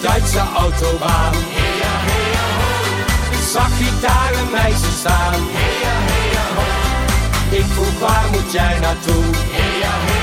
Duitse autobaan. Heya, ho. Zag ik daar een meisje staan. Heya, heya, ho. Ik vroeg waar moet jij naartoe? Heya.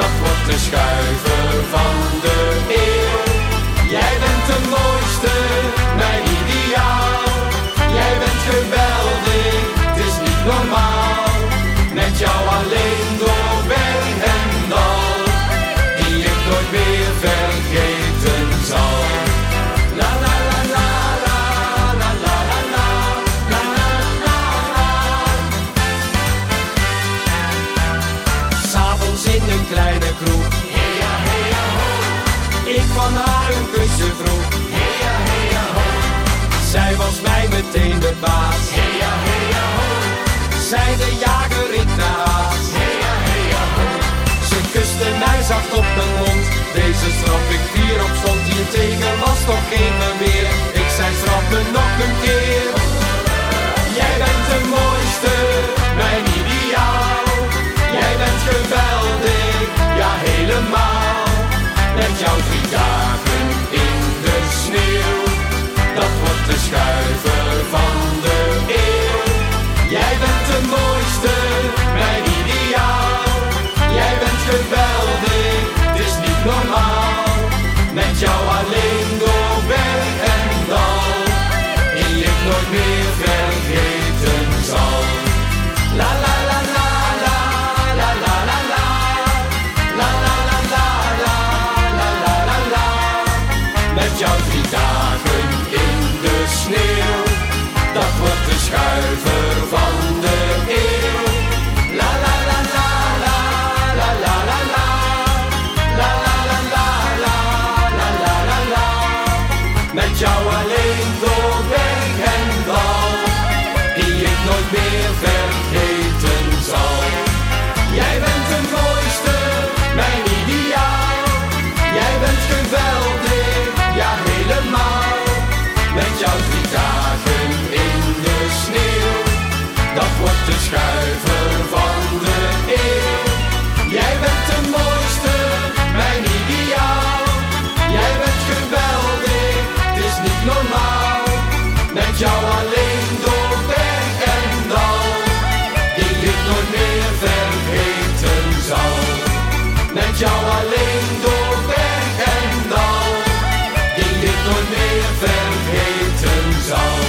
dat wordt de schuiver van de eeuw. Jij bent de mooiste. kleine kroeg. hey ho. Ik van haar een kusje vroeg. hey ho. Zij was mij meteen de baas. hey ho. Zij de jager, ik de haas. Ho. Ze kuste mij zacht op de mond. Deze straf ik vier op stond. Hier tegen was toch geen ao além do. Met jou alleen door berg en dal, die ik nooit meer vergeten zal.